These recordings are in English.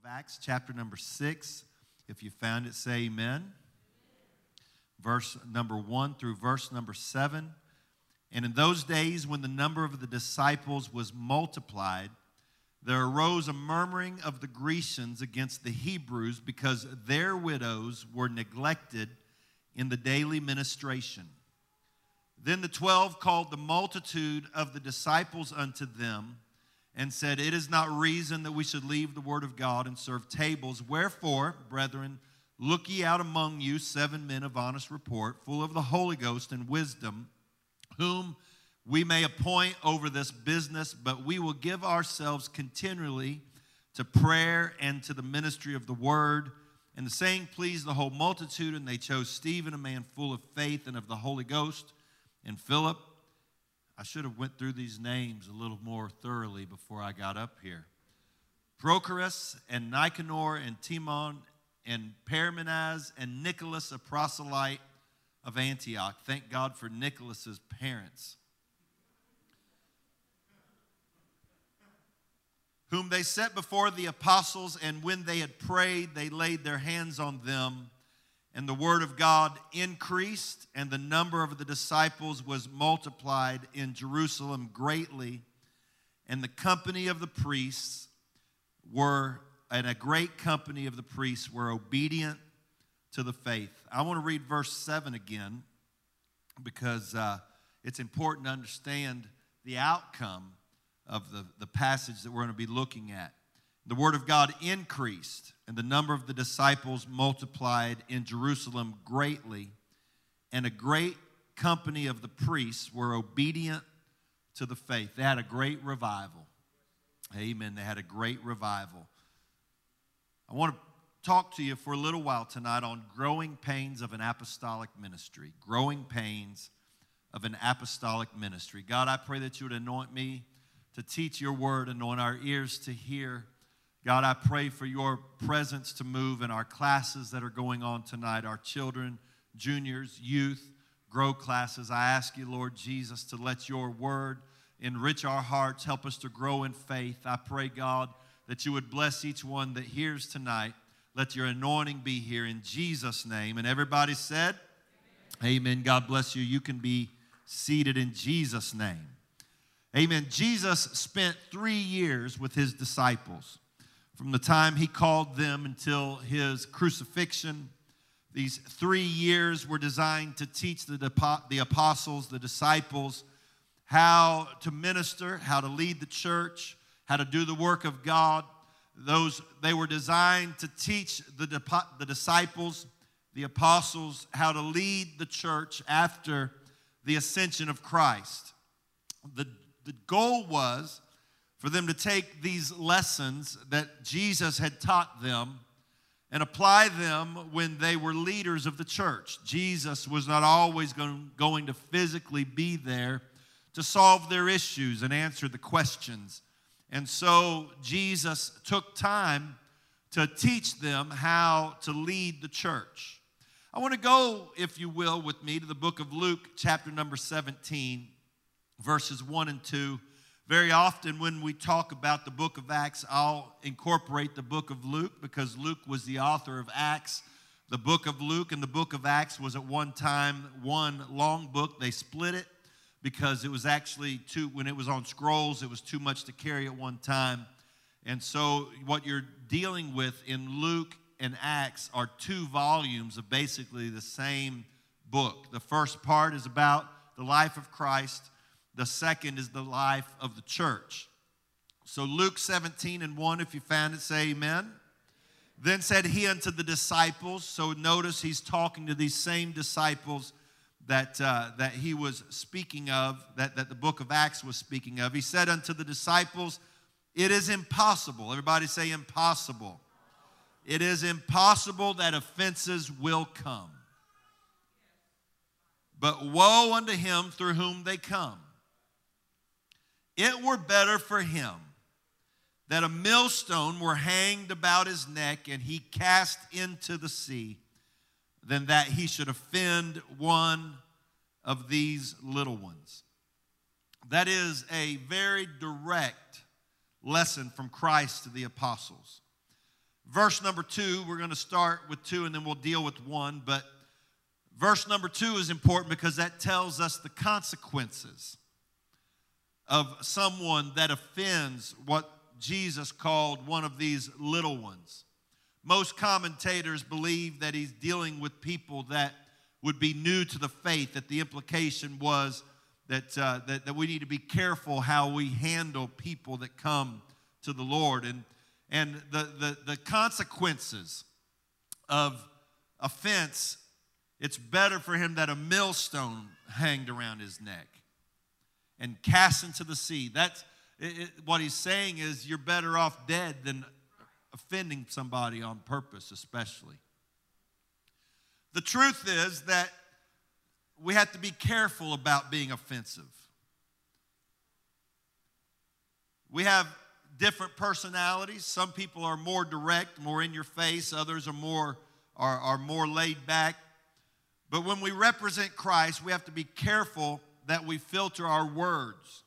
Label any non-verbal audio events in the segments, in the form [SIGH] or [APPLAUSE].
of Acts, chapter number six. If you found it, say amen. Verse number one through verse number seven. And in those days, when the number of the disciples was multiplied, there arose a murmuring of the Grecians against the Hebrews because their widows were neglected in the daily ministration. Then the twelve called the multitude of the disciples unto them and said, It is not reason that we should leave the word of God and serve tables. Wherefore, brethren, look ye out among you seven men of honest report, full of the Holy Ghost and wisdom, whom we may appoint over this business, but we will give ourselves continually to prayer and to the ministry of the word. And the saying pleased the whole multitude, and they chose Stephen, a man full of faith and of the Holy Ghost, and Philip. I should have went through these names a little more thoroughly before I got up here. Prochorus and Nicanor and Timon and Parmenas and Nicholas, a proselyte of Antioch. Thank God for Nicholas's parents. whom they set before the apostles, and when they had prayed, they laid their hands on them. And the word of God increased, and the number of the disciples was multiplied in Jerusalem greatly. And the company of the priests were, and a great company of the priests were obedient to the faith. I want to read verse 7 again because uh, it's important to understand the outcome of the, the passage that we're going to be looking at. The word of God increased, and the number of the disciples multiplied in Jerusalem greatly, and a great company of the priests were obedient to the faith. They had a great revival. Amen. They had a great revival. I want to talk to you for a little while tonight on growing pains of an apostolic ministry. Growing pains of an apostolic ministry. God, I pray that you would anoint me to teach your word, anoint our ears to hear. God, I pray for your presence to move in our classes that are going on tonight, our children, juniors, youth, grow classes. I ask you, Lord Jesus, to let your word enrich our hearts, help us to grow in faith. I pray, God, that you would bless each one that hears tonight. Let your anointing be here in Jesus' name. And everybody said, Amen. Amen. God bless you. You can be seated in Jesus' name. Amen. Jesus spent three years with his disciples. From the time he called them until his crucifixion, these three years were designed to teach the, the apostles, the disciples, how to minister, how to lead the church, how to do the work of God. Those they were designed to teach the, the disciples, the apostles, how to lead the church after the ascension of Christ. The the goal was for them to take these lessons that Jesus had taught them and apply them when they were leaders of the church. Jesus was not always going to physically be there to solve their issues and answer the questions. And so Jesus took time to teach them how to lead the church. I want to go, if you will, with me to the book of Luke, chapter number 17 verses 1 and 2. Very often, when we talk about the book of Acts, I'll incorporate the book of Luke because Luke was the author of Acts. The book of Luke and the book of Acts was at one time one long book. They split it because it was actually too, when it was on scrolls, it was too much to carry at one time. And so, what you're dealing with in Luke and Acts are two volumes of basically the same book. The first part is about the life of Christ the second is the life of the church. So Luke 17 and 1, if you found it, say amen. Then said he unto the disciples, so notice he's talking to these same disciples that, uh, that he was speaking of, that, that the book of Acts was speaking of. He said unto the disciples, It is impossible. Everybody say impossible. It is impossible that offenses will come. But woe unto him through whom they come. It were better for him that a millstone were hanged about his neck and he cast into the sea than that he should offend one of these little ones. That is a very direct lesson from Christ to the apostles. Verse number two, we're going to start with two and then we'll deal with one. But verse number two is important because that tells us the consequences of someone that offends what Jesus called one of these little ones. Most commentators believe that he's dealing with people that would be new to the faith, that the implication was that, uh, that, that we need to be careful how we handle people that come to the Lord. And, and the, the, the consequences of offense, it's better for him that a millstone hanged around his neck and cast into the sea. That's it, it, what he's saying is you're better off dead than offending somebody on purpose, especially. The truth is that we have to be careful about being offensive. We have different personalities. Some people are more direct, more in your face, others are more, are, are more laid back. But when we represent Christ, we have to be careful that we filter our words.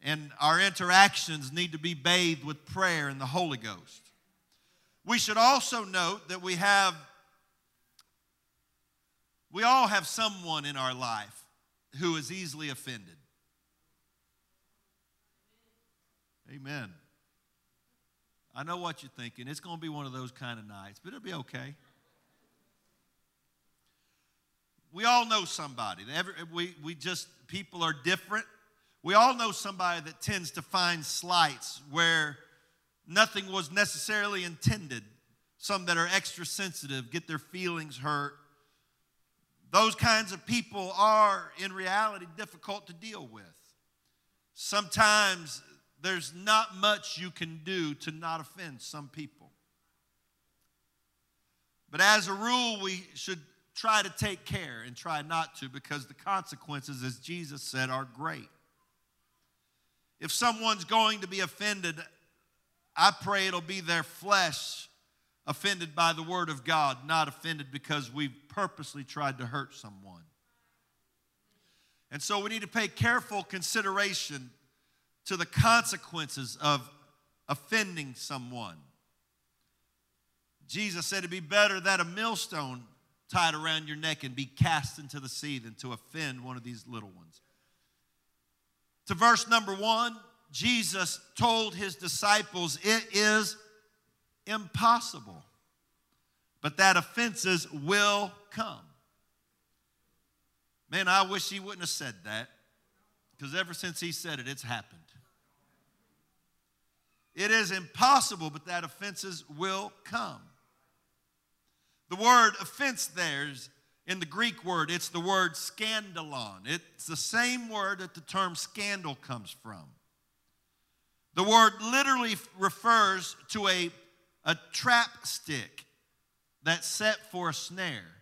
And our interactions need to be bathed with prayer and the Holy Ghost. We should also note that we have, we all have someone in our life who is easily offended. Amen. I know what you're thinking. It's going to be one of those kind of nights, but it'll be okay. We all know somebody. Every, we, we just, people are different. We all know somebody that tends to find slights where nothing was necessarily intended. Some that are extra sensitive, get their feelings hurt. Those kinds of people are, in reality, difficult to deal with. Sometimes there's not much you can do to not offend some people. But as a rule, we should try to take care and try not to because the consequences, as Jesus said, are great. If someone's going to be offended, I pray it'll be their flesh offended by the word of God, not offended because we've purposely tried to hurt someone. And so we need to pay careful consideration to the consequences of offending someone. Jesus said it'd be better that a millstone tied around your neck and be cast into the sea than to offend one of these little ones. To verse number one, Jesus told his disciples, It is impossible, but that offenses will come. Man, I wish he wouldn't have said that because ever since he said it, it's happened. It is impossible, but that offenses will come. The word offense there's in the Greek word, it's the word scandalon. It's the same word that the term scandal comes from. The word literally refers to a, a trap stick that's set for a snare.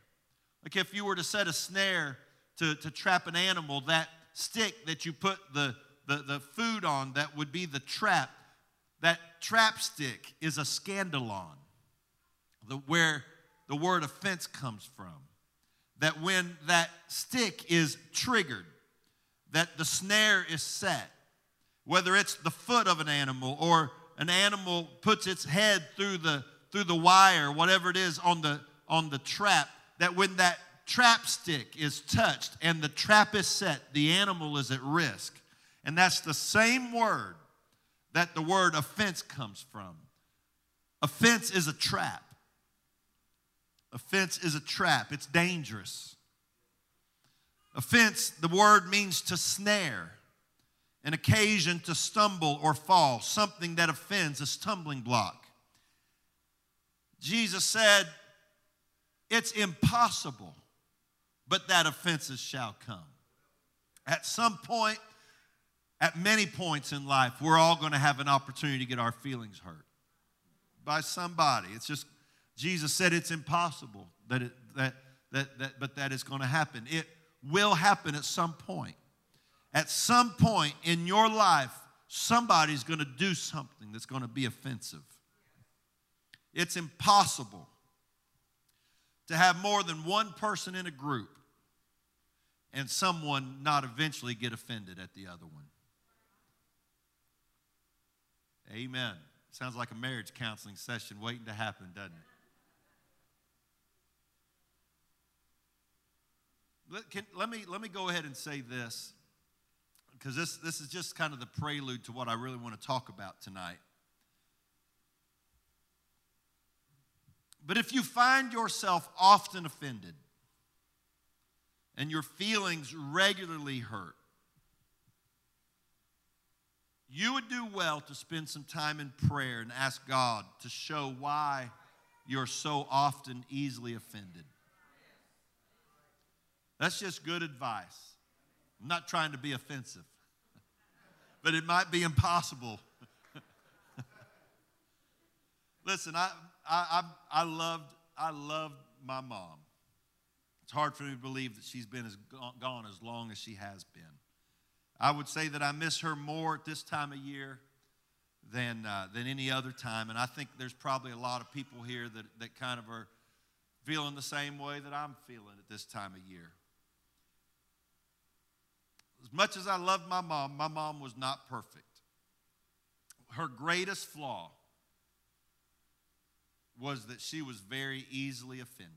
Like if you were to set a snare to, to trap an animal, that stick that you put the, the, the food on, that would be the trap. That trap stick is a scandalon, the, where the word offense comes from. That when that stick is triggered, that the snare is set, whether it's the foot of an animal or an animal puts its head through the through the wire, whatever it is on the on the trap, that when that trap stick is touched and the trap is set, the animal is at risk. And that's the same word that the word offense comes from. Offense is a trap. Offense is a trap, it's dangerous. Offense, the word means to snare, an occasion to stumble or fall, something that offends, a stumbling block. Jesus said, It's impossible, but that offenses shall come. At some point, at many points in life, we're all going to have an opportunity to get our feelings hurt by somebody. It's just Jesus said it's impossible that it, that, that, that, but that is going to happen. It will happen at some point. At some point in your life, somebody's going to do something that's going to be offensive. It's impossible to have more than one person in a group and someone not eventually get offended at the other one. Amen. Sounds like a marriage counseling session waiting to happen, doesn't it? Let, can, let, me, let me go ahead and say this, because this, this is just kind of the prelude to what I really want to talk about tonight. But if you find yourself often offended and your feelings regularly hurt, you would do well to spend some time in prayer and ask God to show why you're so often easily offended. That's just good advice. I'm not trying to be offensive, but it might be impossible. [LAUGHS] Listen, I, I, I, I, loved, I loved my mom. It's hard for me to believe that she's been as gone as long as she has been. I would say that I miss her more at this time of year than, uh, than any other time. And I think there's probably a lot of people here that, that kind of are feeling the same way that I'm feeling at this time of year. As much as I loved my mom, my mom was not perfect. Her greatest flaw was that she was very easily offended.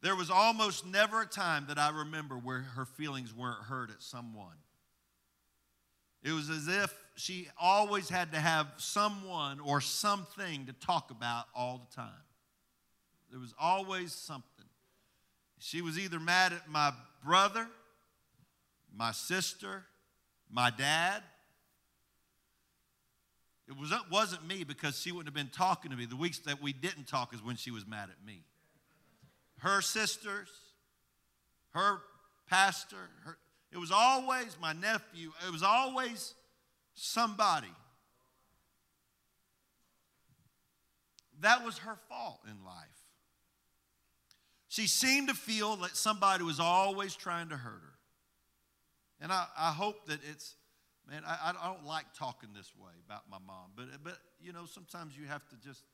There was almost never a time that I remember where her feelings weren't hurt at someone. It was as if she always had to have someone or something to talk about all the time. There was always something. She was either mad at my brother, my sister, my dad. It was, wasn't me because she wouldn't have been talking to me. The weeks that we didn't talk is when she was mad at me her sisters, her pastor. Her, it was always my nephew. It was always somebody. That was her fault in life. She seemed to feel that somebody was always trying to hurt her. And I, I hope that it's, man, I, I don't like talking this way about my mom, but, but, you know, sometimes you have to just,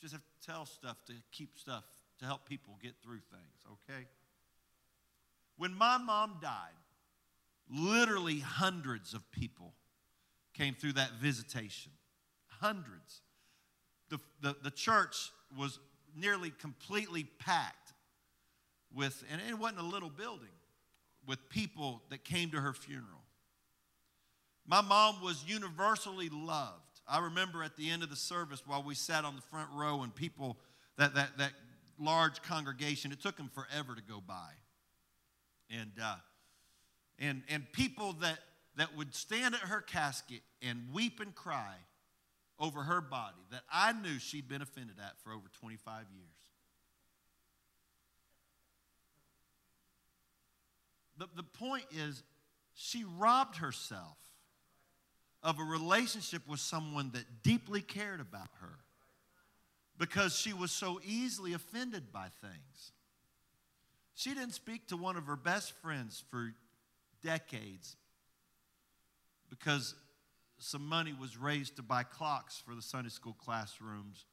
just have to tell stuff to keep stuff to help people get through things, okay? When my mom died, literally hundreds of people came through that visitation. Hundreds. The, the, the church was nearly completely packed with, and it wasn't a little building, with people that came to her funeral. My mom was universally loved. I remember at the end of the service while we sat on the front row and people that, that, that large congregation. It took them forever to go by. And, uh, and, and people that, that would stand at her casket and weep and cry over her body that I knew she'd been offended at for over 25 years. The, the point is, she robbed herself of a relationship with someone that deeply cared about her because she was so easily offended by things. She didn't speak to one of her best friends for decades because some money was raised to buy clocks for the Sunday school classrooms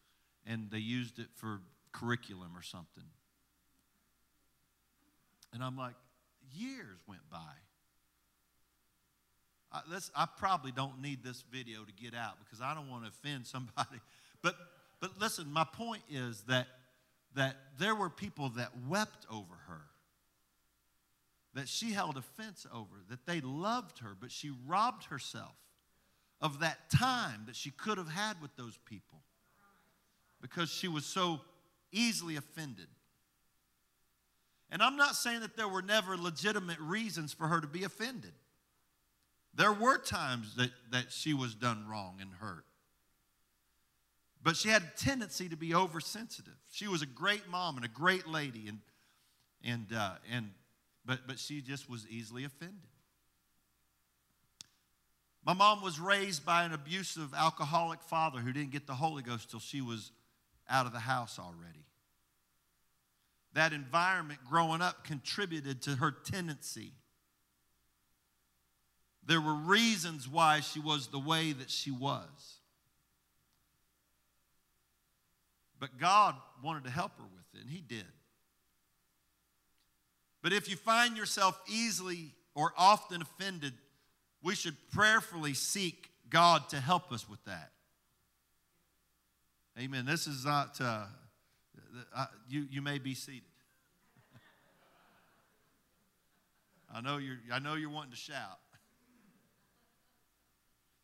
and they used it for curriculum or something. And I'm like, years went by. I, I probably don't need this video to get out because I don't want to offend somebody. [LAUGHS] But but listen, my point is that, that there were people that wept over her, that she held offense over, that they loved her, but she robbed herself of that time that she could have had with those people because she was so easily offended. And I'm not saying that there were never legitimate reasons for her to be offended. There were times that, that she was done wrong and hurt. But she had a tendency to be oversensitive. She was a great mom and a great lady, and, and, uh, and, but, but she just was easily offended. My mom was raised by an abusive alcoholic father who didn't get the Holy Ghost till she was out of the house already. That environment growing up contributed to her tendency. There were reasons why she was the way that she was. But God wanted to help her with it, and He did. But if you find yourself easily or often offended, we should prayerfully seek God to help us with that. Amen. This is not, uh, uh, you, you may be seated. I know you're, I know you're wanting to shout.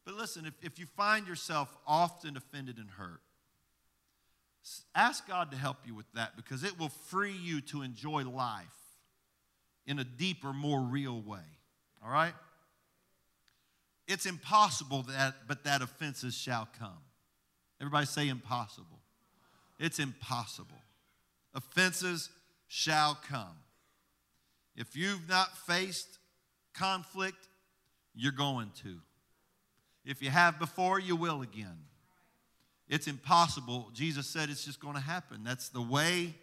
But listen, if, if you find yourself often offended and hurt, ask God to help you with that because it will free you to enjoy life in a deeper, more real way. All right? It's impossible that, but that offenses shall come. Everybody say impossible. It's impossible. Offenses shall come. If you've not faced conflict, you're going to. If you have before, you will again. It's impossible. Jesus said it's just going to happen. That's the way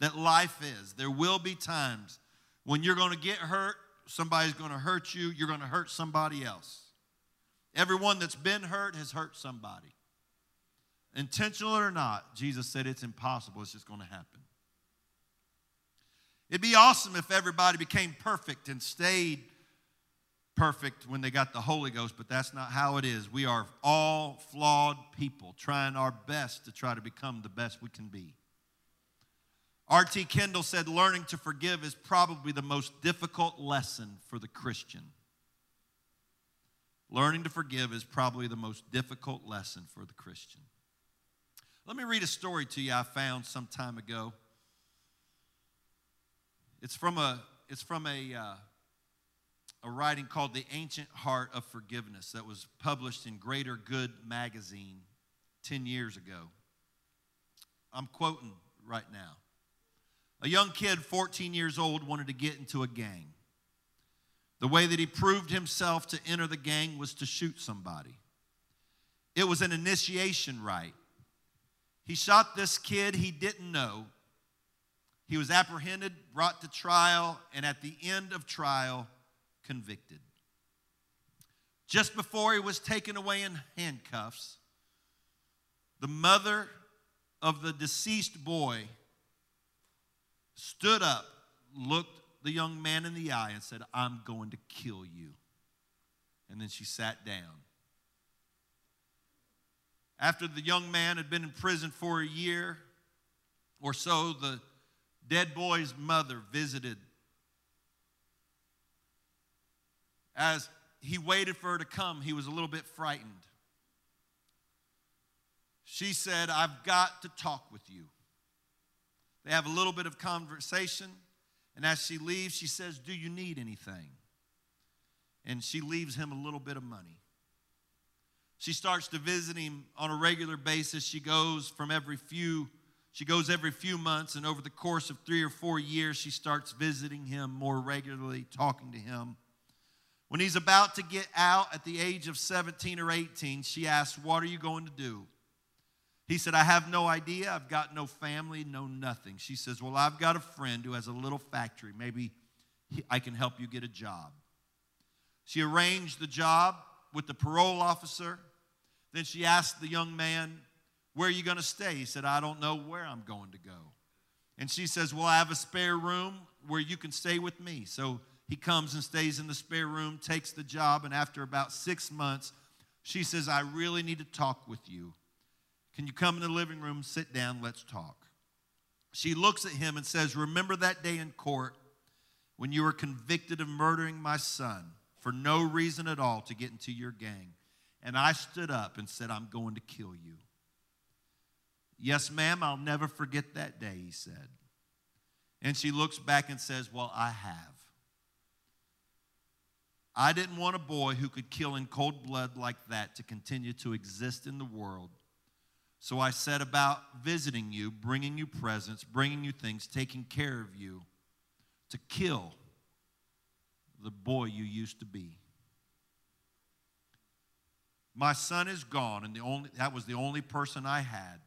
that life is. There will be times when you're going to get hurt, somebody's going to hurt you, you're going to hurt somebody else. Everyone that's been hurt has hurt somebody. Intentional or not, Jesus said it's impossible. It's just going to happen. It'd be awesome if everybody became perfect and stayed perfect when they got the Holy Ghost, but that's not how it is. We are all flawed people trying our best to try to become the best we can be. R.T. Kendall said, Learning to forgive is probably the most difficult lesson for the Christian. Learning to forgive is probably the most difficult lesson for the Christian. Let me read a story to you I found some time ago. It's from a, it's from a, uh, a writing called The Ancient Heart of Forgiveness that was published in Greater Good magazine 10 years ago. I'm quoting right now. A young kid, 14 years old, wanted to get into a gang. The way that he proved himself to enter the gang was to shoot somebody. It was an initiation rite. He shot this kid he didn't know. He was apprehended, brought to trial, and at the end of trial, convicted. Just before he was taken away in handcuffs, the mother of the deceased boy stood up, looked the young man in the eye, and said, I'm going to kill you. And then she sat down. After the young man had been in prison for a year or so, the dead boy's mother visited As he waited for her to come, he was a little bit frightened. She said, I've got to talk with you. They have a little bit of conversation, and as she leaves, she says, Do you need anything? And she leaves him a little bit of money. She starts to visit him on a regular basis. She goes from every few she goes every few months, and over the course of three or four years, she starts visiting him more regularly, talking to him. When he's about to get out at the age of 17 or 18, she asks, What are you going to do? He said, I have no idea. I've got no family, no nothing. She says, Well, I've got a friend who has a little factory. Maybe I can help you get a job. She arranged the job with the parole officer. Then she asked the young man, Where are you going to stay? He said, I don't know where I'm going to go. And she says, Well, I have a spare room where you can stay with me. So he comes and stays in the spare room, takes the job, and after about six months, she says, I really need to talk with you. Can you come in the living room, sit down, let's talk? She looks at him and says, Remember that day in court when you were convicted of murdering my son for no reason at all to get into your gang? And I stood up and said, I'm going to kill you. Yes, ma'am, I'll never forget that day, he said. And she looks back and says, Well, I have. I didn't want a boy who could kill in cold blood like that to continue to exist in the world. So I set about visiting you, bringing you presents, bringing you things, taking care of you to kill the boy you used to be. My son is gone, and the only, that was the only person I had.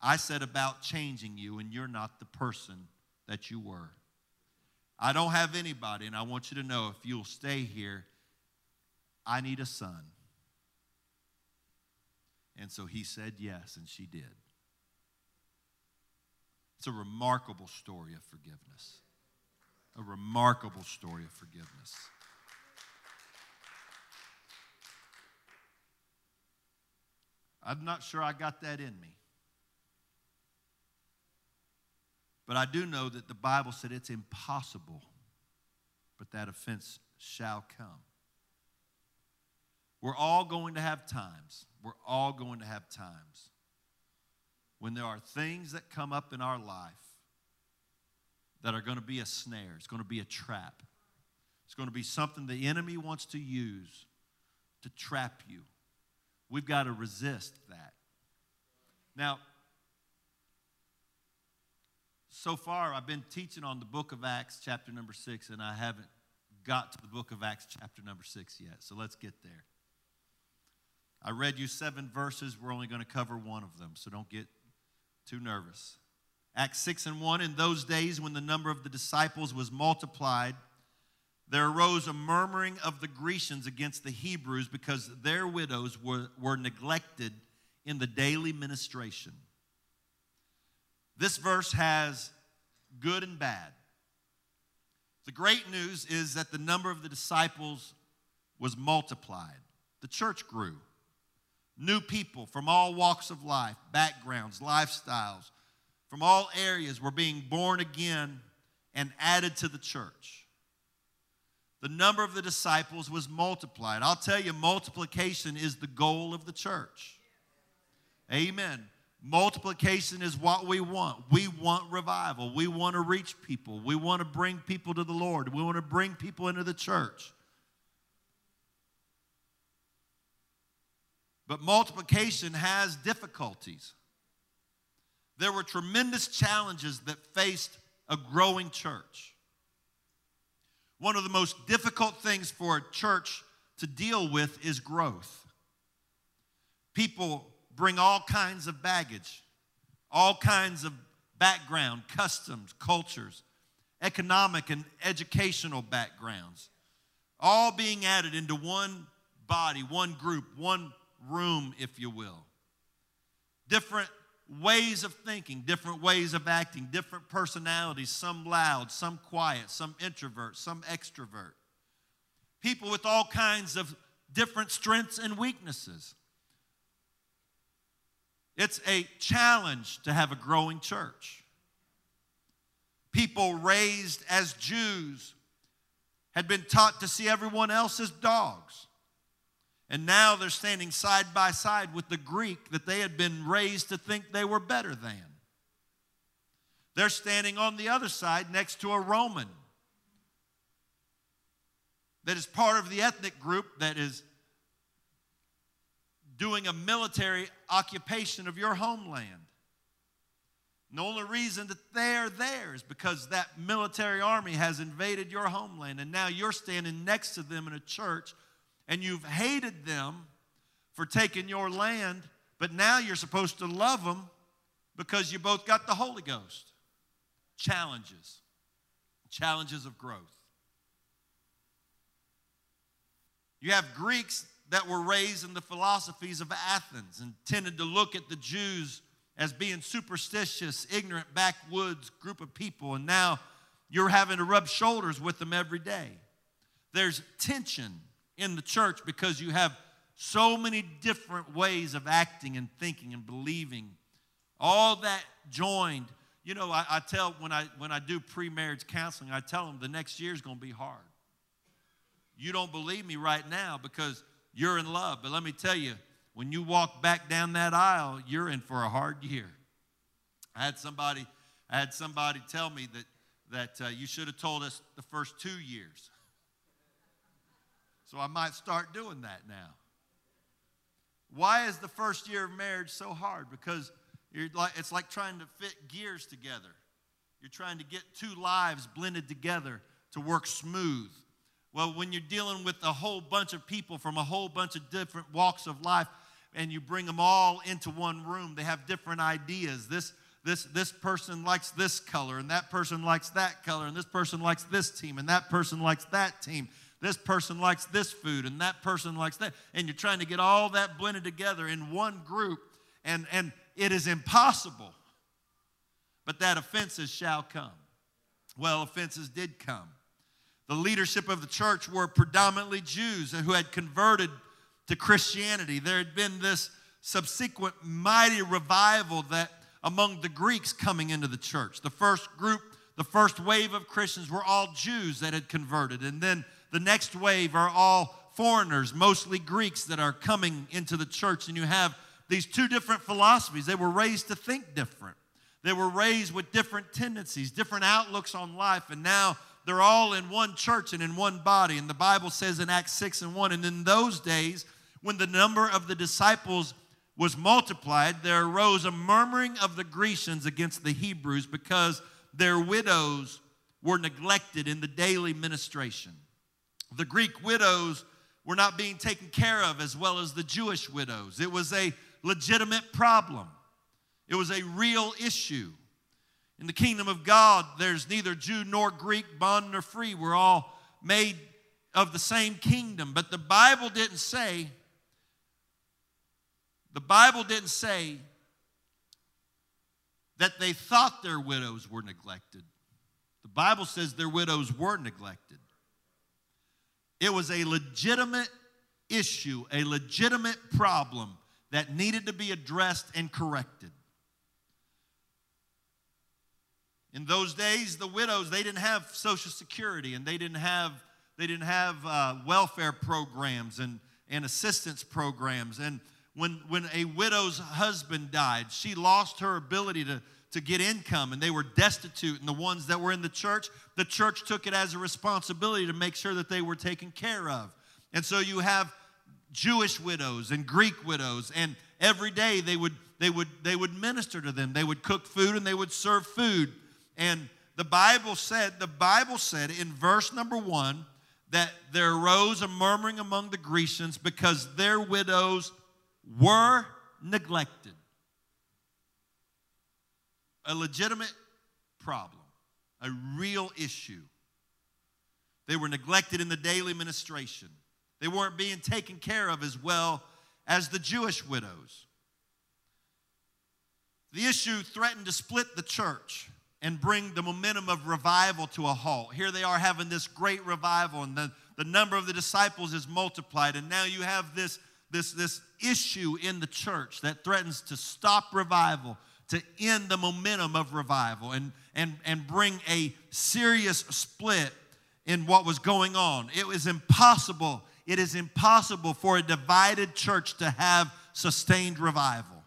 I set about changing you, and you're not the person that you were. I don't have anybody, and I want you to know if you'll stay here, I need a son. And so he said yes, and she did. It's a remarkable story of forgiveness. A remarkable story of forgiveness. I'm not sure I got that in me. But I do know that the Bible said it's impossible, but that offense shall come. We're all going to have times. We're all going to have times when there are things that come up in our life that are going to be a snare, it's going to be a trap. It's going to be something the enemy wants to use to trap you. We've got to resist that. Now, so far I've been teaching on the book of Acts, chapter number six, and I haven't got to the book of Acts, chapter number six yet. So let's get there. I read you seven verses. We're only going to cover one of them, so don't get too nervous. Acts 6 and 1 In those days, when the number of the disciples was multiplied, there arose a murmuring of the Grecians against the Hebrews because their widows were, were neglected in the daily ministration. This verse has good and bad. The great news is that the number of the disciples was multiplied, the church grew. New people from all walks of life, backgrounds, lifestyles, from all areas were being born again and added to the church. The number of the disciples was multiplied. I'll tell you, multiplication is the goal of the church. Amen. Multiplication is what we want. We want revival. We want to reach people. We want to bring people to the Lord. We want to bring people into the church. But multiplication has difficulties. There were tremendous challenges that faced a growing church. One of the most difficult things for a church to deal with is growth. People bring all kinds of baggage, all kinds of background, customs, cultures, economic and educational backgrounds, all being added into one body, one group, one room, if you will. Different ways of thinking, different ways of acting, different personalities, some loud, some quiet, some introvert, some extrovert. People with all kinds of different strengths and weaknesses. It's a challenge to have a growing church. People raised as Jews had been taught to see everyone else as dogs. And now they're standing side by side with the Greek that they had been raised to think they were better than. They're standing on the other side next to a Roman that is part of the ethnic group that is doing a military occupation of your homeland. And the only reason that they're there is because that military army has invaded your homeland, and now you're standing next to them in a church and you've hated them for taking your land, but now you're supposed to love them because you both got the Holy Ghost. Challenges, challenges of growth. You have Greeks that were raised in the philosophies of Athens and tended to look at the Jews as being superstitious, ignorant, backwoods group of people, and now you're having to rub shoulders with them every day. There's tension in the church because you have so many different ways of acting and thinking and believing. All that joined. You know, I, I tell when I when I do pre-marriage counseling, I tell them the next year is going to be hard. You don't believe me right now because you're in love, but let me tell you, when you walk back down that aisle, you're in for a hard year. I had somebody, I had somebody tell me that that uh, you should have told us the first two years. So I might start doing that now. Why is the first year of marriage so hard? Because like, it's like trying to fit gears together. You're trying to get two lives blended together to work smooth. Well, when you're dealing with a whole bunch of people from a whole bunch of different walks of life, and you bring them all into one room, they have different ideas. This, this, this person likes this color, and that person likes that color, and this person likes this team, and that person likes that team. This person likes this food and that person likes that. And you're trying to get all that blended together in one group, and, and it is impossible. But that offenses shall come. Well, offenses did come. The leadership of the church were predominantly Jews who had converted to Christianity. There had been this subsequent mighty revival that among the Greeks coming into the church. The first group, the first wave of Christians were all Jews that had converted. And then the next wave are all foreigners, mostly Greeks, that are coming into the church. And you have these two different philosophies. They were raised to think different, they were raised with different tendencies, different outlooks on life. And now they're all in one church and in one body. And the Bible says in Acts 6 and 1, and in those days, when the number of the disciples was multiplied, there arose a murmuring of the Grecians against the Hebrews because their widows were neglected in the daily ministration. The Greek widows were not being taken care of as well as the Jewish widows. It was a legitimate problem, it was a real issue. In the kingdom of God, there's neither Jew nor Greek, bond nor free. We're all made of the same kingdom. But the Bible didn't say, the Bible didn't say that they thought their widows were neglected. The Bible says their widows were neglected. It was a legitimate issue, a legitimate problem that needed to be addressed and corrected. In those days, the widows, they didn't have Social Security and they didn't have, they didn't have uh, welfare programs and, and assistance programs. And when, when a widow's husband died, she lost her ability to, to get income and they were destitute. And the ones that were in the church, the church took it as a responsibility to make sure that they were taken care of. And so you have Jewish widows and Greek widows, and every day they would, they would, they would minister to them. They would cook food and they would serve food. And the Bible said, the Bible said in verse number one that there arose a murmuring among the Grecians because their widows were neglected. A legitimate problem, a real issue. They were neglected in the daily ministration. They weren't being taken care of as well as the Jewish widows. The issue threatened to split the church and bring the momentum of revival to a halt. Here they are having this great revival, and the, the number of the disciples is multiplied, and now you have this, this, this issue in the church that threatens to stop revival, to end the momentum of revival, and, and, and bring a serious split in what was going on. It was impossible. It is impossible for a divided church to have sustained revival.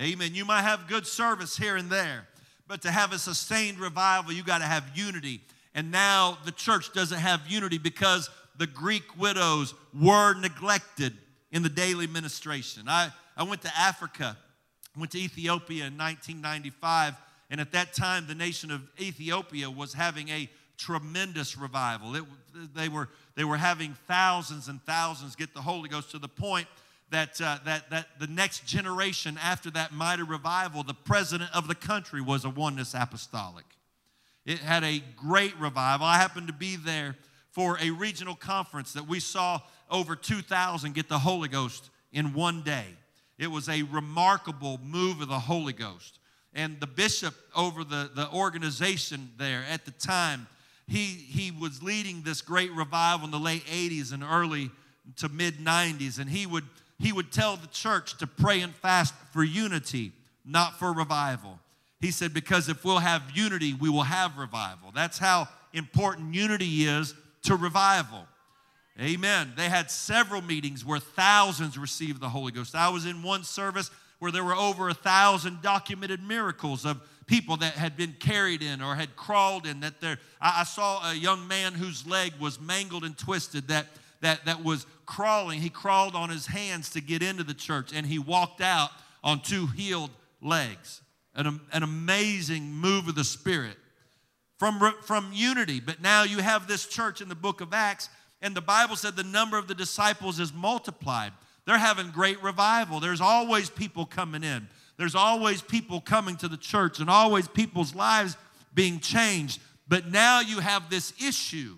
Amen. You might have good service here and there, but to have a sustained revival, you got to have unity. And now the church doesn't have unity because the Greek widows were neglected in the daily ministration. I, I went to Africa, went to Ethiopia in 1995, and at that time, the nation of Ethiopia was having a tremendous revival. It, they, were, they were having thousands and thousands get the Holy Ghost to the point that, uh, that, that the next generation after that mighty revival, the president of the country was a oneness apostolic. It had a great revival. I happened to be there for a regional conference that we saw over 2,000 get the Holy Ghost in one day. It was a remarkable move of the Holy Ghost. And the bishop over the, the organization there at the time, he, he was leading this great revival in the late 80s and early to mid 90s. And he would he would tell the church to pray and fast for unity, not for revival. He said, because if we'll have unity, we will have revival. That's how important unity is to revival. Amen. They had several meetings where thousands received the Holy Ghost. I was in one service where there were over a thousand documented miracles of people that had been carried in or had crawled in. That there, I saw a young man whose leg was mangled and twisted. That that that was crawling. He crawled on his hands to get into the church, and he walked out on two healed legs. An, an amazing move of the Spirit from, from unity. But now you have this church in the book of Acts, and the Bible said the number of the disciples is multiplied. They're having great revival. There's always people coming in. There's always people coming to the church and always people's lives being changed. But now you have this issue.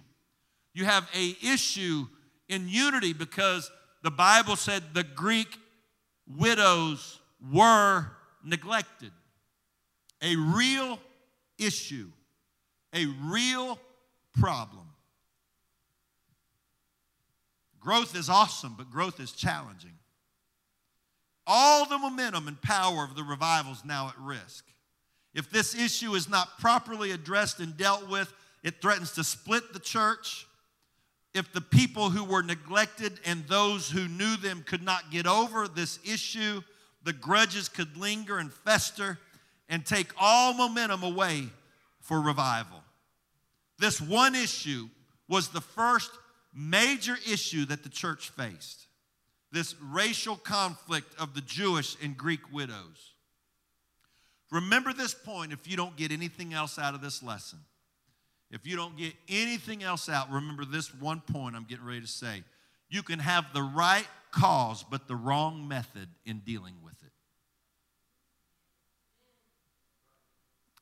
You have a issue in unity because the Bible said the Greek widows were neglected. A real issue, a real problem. Growth is awesome, but growth is challenging. all the momentum and power of the revival is now at risk. If this issue is not properly addressed and dealt with, it threatens to split the church. If the people who were neglected and those who knew them could not get over this issue, the grudges could linger and fester and take all momentum away for revival. This one issue was the first major issue that the church faced this racial conflict of the Jewish and Greek widows. Remember this point if you don't get anything else out of this lesson. If you don't get anything else out, remember this one point I'm getting ready to say. You can have the right cause, but the wrong method in dealing with it.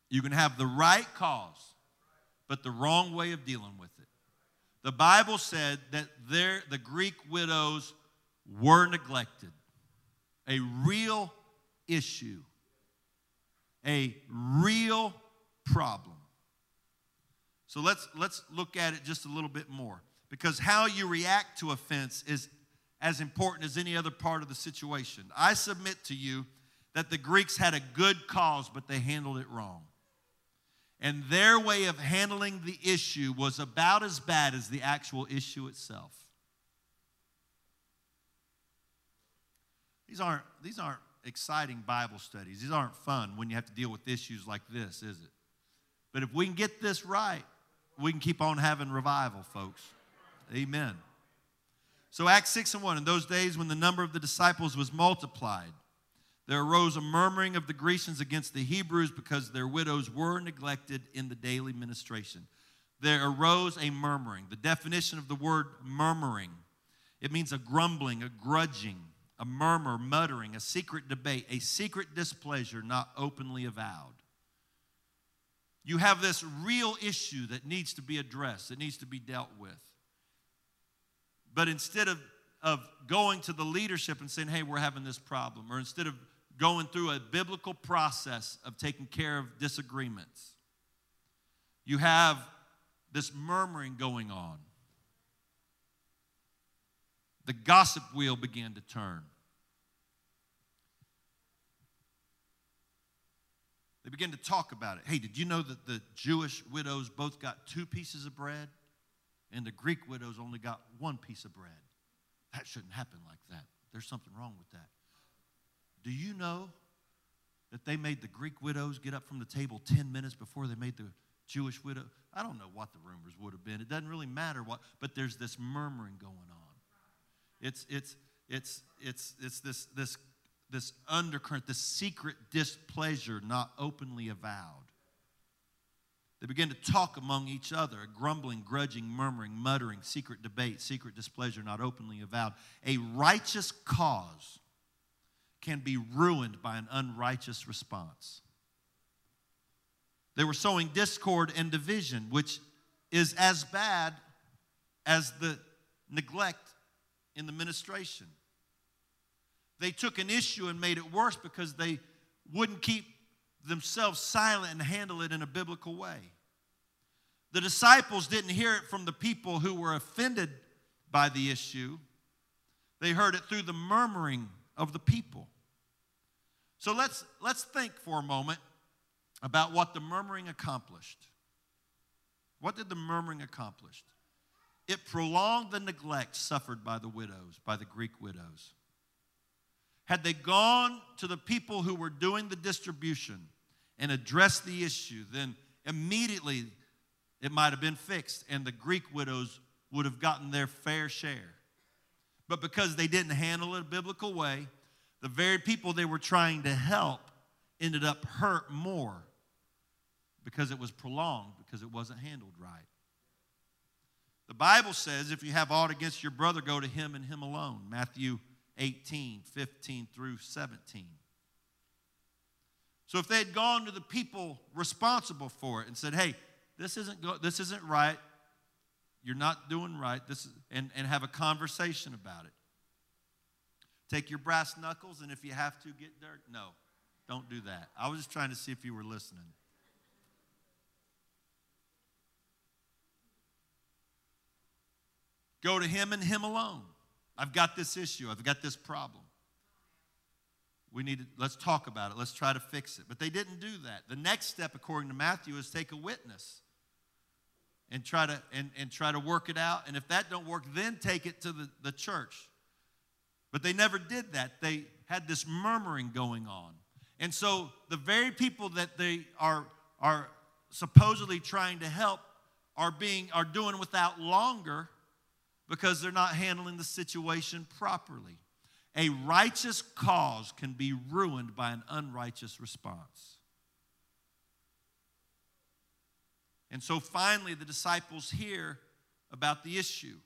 You can have the right cause, but the wrong way of dealing with it. The Bible said that there, the Greek widows were neglected. A real issue, a real problem. So let's, let's look at it just a little bit more because how you react to offense is as important as any other part of the situation. I submit to you that the Greeks had a good cause, but they handled it wrong. And their way of handling the issue was about as bad as the actual issue itself. These aren't, these aren't exciting Bible studies. These aren't fun when you have to deal with issues like this, is it? But if we can get this right, we can keep on having revival, folks. Amen. So, Acts 6 and 1 In those days, when the number of the disciples was multiplied, there arose a murmuring of the Grecians against the Hebrews because their widows were neglected in the daily ministration. There arose a murmuring. The definition of the word murmuring it means a grumbling, a grudging, a murmur, muttering, a secret debate, a secret displeasure not openly avowed. You have this real issue that needs to be addressed, that needs to be dealt with. But instead of, of going to the leadership and saying, hey, we're having this problem, or instead of going through a biblical process of taking care of disagreements, you have this murmuring going on the gossip wheel began to turn. They began to talk about it. Hey, did you know that the Jewish widows both got two pieces of bread and the Greek widows only got one piece of bread? That shouldn't happen like that. There's something wrong with that. Do you know that they made the Greek widows get up from the table 10 minutes before they made the Jewish widow? I don't know what the rumors would have been. It doesn't really matter what, but there's this murmuring going on. It's, it's, it's, it's, it's this, this, this undercurrent, this secret displeasure not openly avowed. They begin to talk among each other, grumbling, grudging, murmuring, muttering, secret debate, secret displeasure not openly avowed. A righteous cause can be ruined by an unrighteous response. They were sowing discord and division, which is as bad as the neglect in the ministration. They took an issue and made it worse because they wouldn't keep themselves silent and handle it in a biblical way. The disciples didn't hear it from the people who were offended by the issue, they heard it through the murmuring of the people. So let's, let's think for a moment about what the murmuring accomplished. What did the murmuring accomplish? It prolonged the neglect suffered by the widows, by the Greek widows. Had they gone to the people who were doing the distribution and addressed the issue, then immediately it might have been fixed and the Greek widows would have gotten their fair share. But because they didn't handle it a biblical way, the very people they were trying to help ended up hurt more because it was prolonged, because it wasn't handled right. The Bible says if you have aught against your brother, go to him and him alone. Matthew 18, 15 through 17. So if they had gone to the people responsible for it and said, hey, this isn't, go- this isn't right, you're not doing right, this is, and, and have a conversation about it. Take your brass knuckles, and if you have to, get dirt. No, don't do that. I was just trying to see if you were listening. Go to Him and Him alone. I've got this issue, I've got this problem. we need to, let's talk about it. Let's try to fix it. But they didn't do that. The next step, according to Matthew, is take a witness and try to and, and try to work it out. And if that don't work, then take it to the, the church. But they never did that. They had this murmuring going on. And so the very people that they are, are supposedly trying to help are being are doing without longer because they're not handling the situation properly. A righteous cause can be ruined by an unrighteous response. And so finally, the disciples hear about the issue.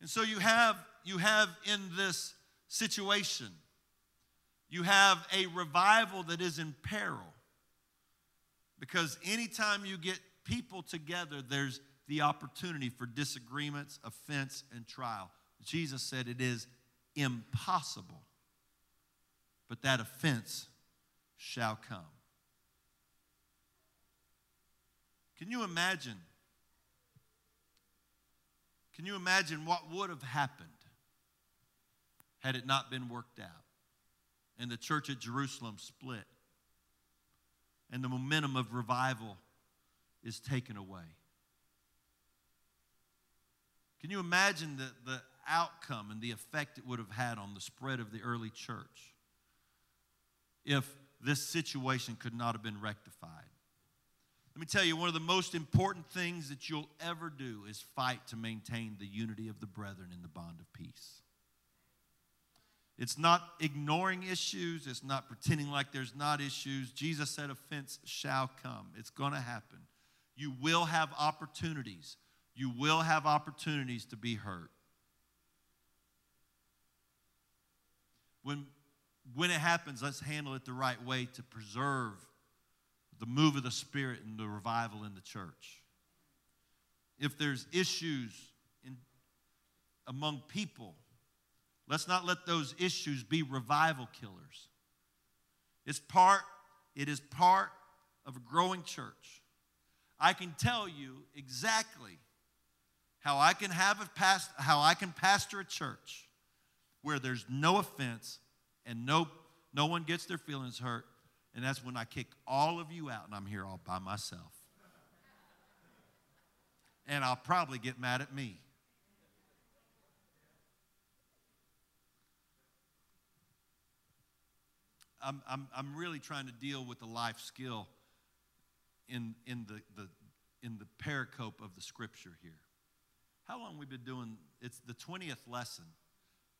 And so you have, you have in this situation, you have a revival that is in peril. Because anytime you get people together, there's the opportunity for disagreements, offense, and trial. Jesus said it is impossible, but that offense shall come. Can you imagine? Can you imagine what would have happened had it not been worked out? And the church at Jerusalem split, and the momentum of revival is taken away. Can you imagine the, the outcome and the effect it would have had on the spread of the early church if this situation could not have been rectified? Let me tell you, one of the most important things that you'll ever do is fight to maintain the unity of the brethren in the bond of peace. It's not ignoring issues, it's not pretending like there's not issues. Jesus said, Offense shall come. It's going to happen. You will have opportunities. You will have opportunities to be hurt. When, when it happens, let's handle it the right way to preserve the move of the Spirit and the revival in the church. If there's issues in, among people, let's not let those issues be revival killers. It's part, it is part of a growing church. I can tell you exactly how I can have a past, how I can pastor a church where there's no offense and no, no one gets their feelings hurt and that's when I kick all of you out and I'm here all by myself. And I'll probably get mad at me. I'm, I'm, I'm really trying to deal with the life skill in, in, the, the, in the pericope of the scripture here. How long we've been doing? It's the 20th lesson.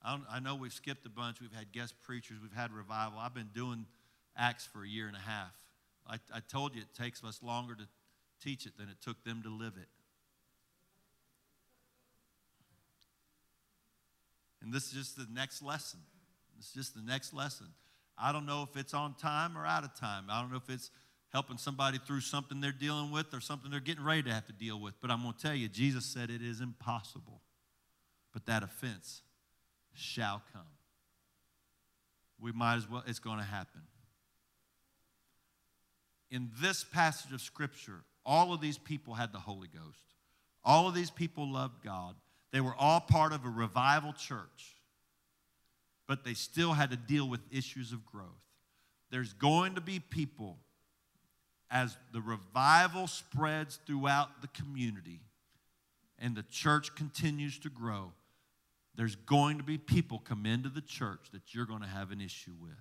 I, I know we've skipped a bunch. We've had guest preachers. We've had revival. I've been doing Acts for a year and a half. I, I told you it takes us longer to teach it than it took them to live it. And this is just the next lesson. It's just the next lesson. I don't know if it's on time or out of time. I don't know if it's helping somebody through something they're dealing with or something they're getting ready to have to deal with. But I'm going to tell you, Jesus said it is impossible. But that offense shall come. We might as well, it's going to happen in this passage of Scripture, all of these people had the Holy Ghost. All of these people loved God. They were all part of a revival church, but they still had to deal with issues of growth. There's going to be people as the revival spreads throughout the community and the church continues to grow. There's going to be people come into the church that you're going to have an issue with.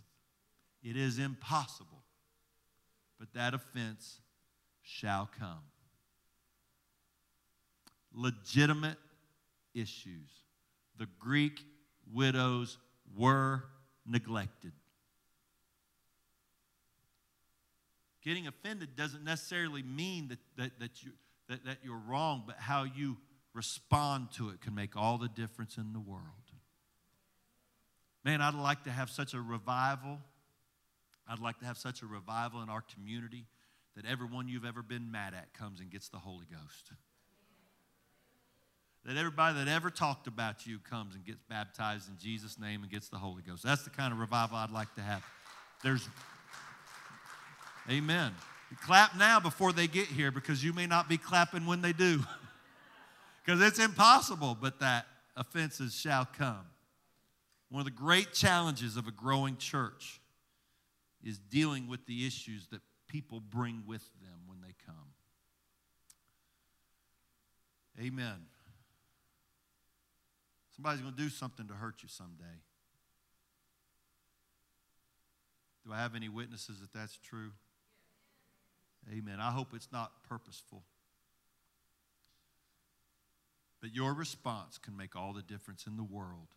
It is impossible but that offense shall come. Legitimate issues. The Greek widows were neglected. Getting offended doesn't necessarily mean that, that, that, you, that, that you're wrong, but how you respond to it can make all the difference in the world. Man, I'd like to have such a revival I'd like to have such a revival in our community that everyone you've ever been mad at comes and gets the Holy Ghost. That everybody that ever talked about you comes and gets baptized in Jesus' name and gets the Holy Ghost. That's the kind of revival I'd like to have. There's, amen. You clap now before they get here because you may not be clapping when they do. [LAUGHS] Because it's impossible, but that offenses shall come. One of the great challenges of a growing church is dealing with the issues that people bring with them when they come. Amen. Somebody's going to do something to hurt you someday. Do I have any witnesses that that's true? Amen. I hope it's not purposeful. But your response can make all the difference in the world.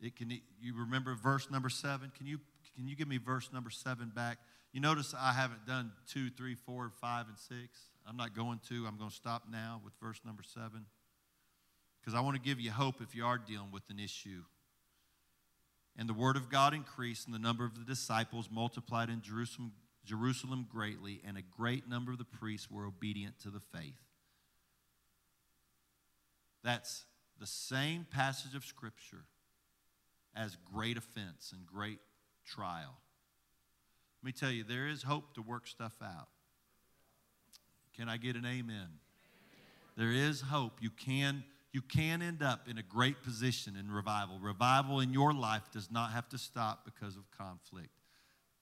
It can you remember verse number seven? Can you can you give me verse number seven back? You notice I haven't done two, three, four, five, and six. I'm not going to. I'm going to stop now with verse number seven. Because I want to give you hope if you are dealing with an issue. And the word of God increased, and the number of the disciples multiplied in Jerusalem, Jerusalem greatly, and a great number of the priests were obedient to the faith. That's the same passage of Scripture as great offense and great trial. Let me tell you, there is hope to work stuff out. Can I get an amen? amen? There is hope. You can, you can end up in a great position in revival. Revival in your life does not have to stop because of conflict.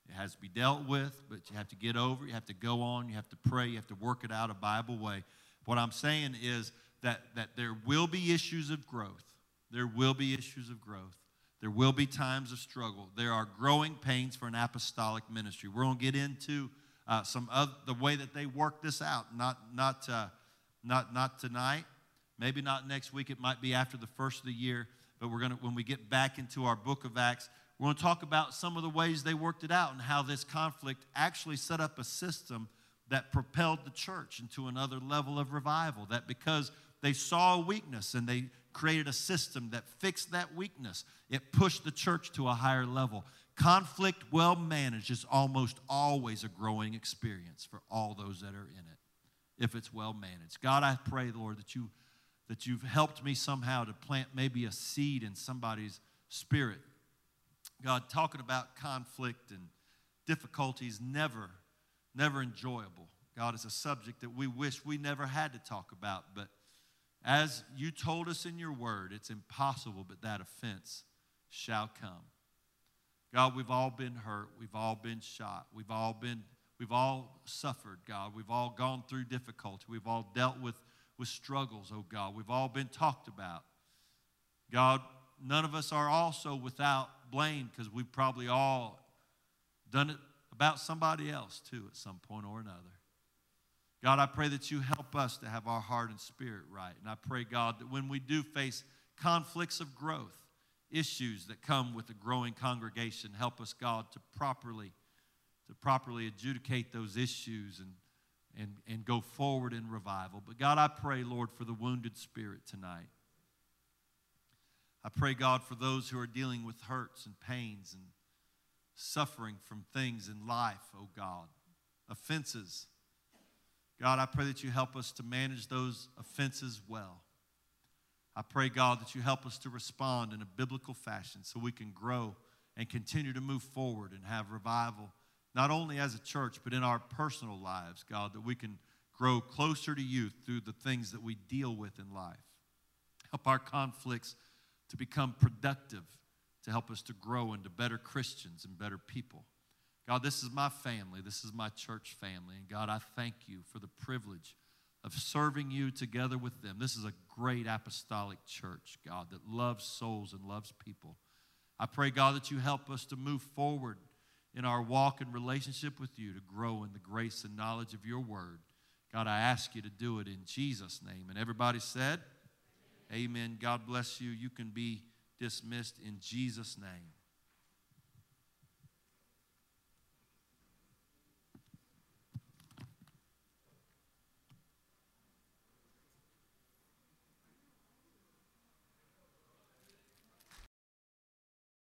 It has to be dealt with, but you have to get over it. You have to go on. You have to pray. You have to work it out a Bible way. What I'm saying is that, that there will be issues of growth. There will be issues of growth. There will be times of struggle. There are growing pains for an apostolic ministry. We're going to get into uh, some of the way that they work this out. Not, not, uh, not, not tonight. Maybe not next week. It might be after the first of the year. But we're going to, when we get back into our book of Acts, we're going to talk about some of the ways they worked it out and how this conflict actually set up a system that propelled the church into another level of revival. That because they saw a weakness and they created a system that fixed that weakness. It pushed the church to a higher level. Conflict, well managed, is almost always a growing experience for all those that are in it, if it's well managed. God, I pray, Lord, that, you, that you've helped me somehow to plant maybe a seed in somebody's spirit. God, talking about conflict and difficulties never, never enjoyable. God, is a subject that we wish we never had to talk about, but as you told us in your word, it's impossible, but that offense shall come. God, we've all been hurt. We've all been shot. We've all been, we've all suffered, God. We've all gone through difficulty. We've all dealt with, with struggles, oh God. We've all been talked about. God, none of us are also without blame because we've probably all done it about somebody else too at some point or another. God, I pray that you help us to have our heart and spirit right. And I pray, God, that when we do face conflicts of growth, issues that come with a growing congregation, help us, God, to properly, to properly adjudicate those issues and, and, and go forward in revival. But God, I pray, Lord, for the wounded spirit tonight. I pray, God, for those who are dealing with hurts and pains and suffering from things in life, oh God, offenses God, I pray that you help us to manage those offenses well. I pray, God, that you help us to respond in a biblical fashion so we can grow and continue to move forward and have revival, not only as a church, but in our personal lives, God, that we can grow closer to you through the things that we deal with in life. Help our conflicts to become productive, to help us to grow into better Christians and better people. God, this is my family. This is my church family. And God, I thank you for the privilege of serving you together with them. This is a great apostolic church, God, that loves souls and loves people. I pray, God, that you help us to move forward in our walk and relationship with you to grow in the grace and knowledge of your word. God, I ask you to do it in Jesus' name. And everybody said, Amen. Amen. God bless you. You can be dismissed in Jesus' name.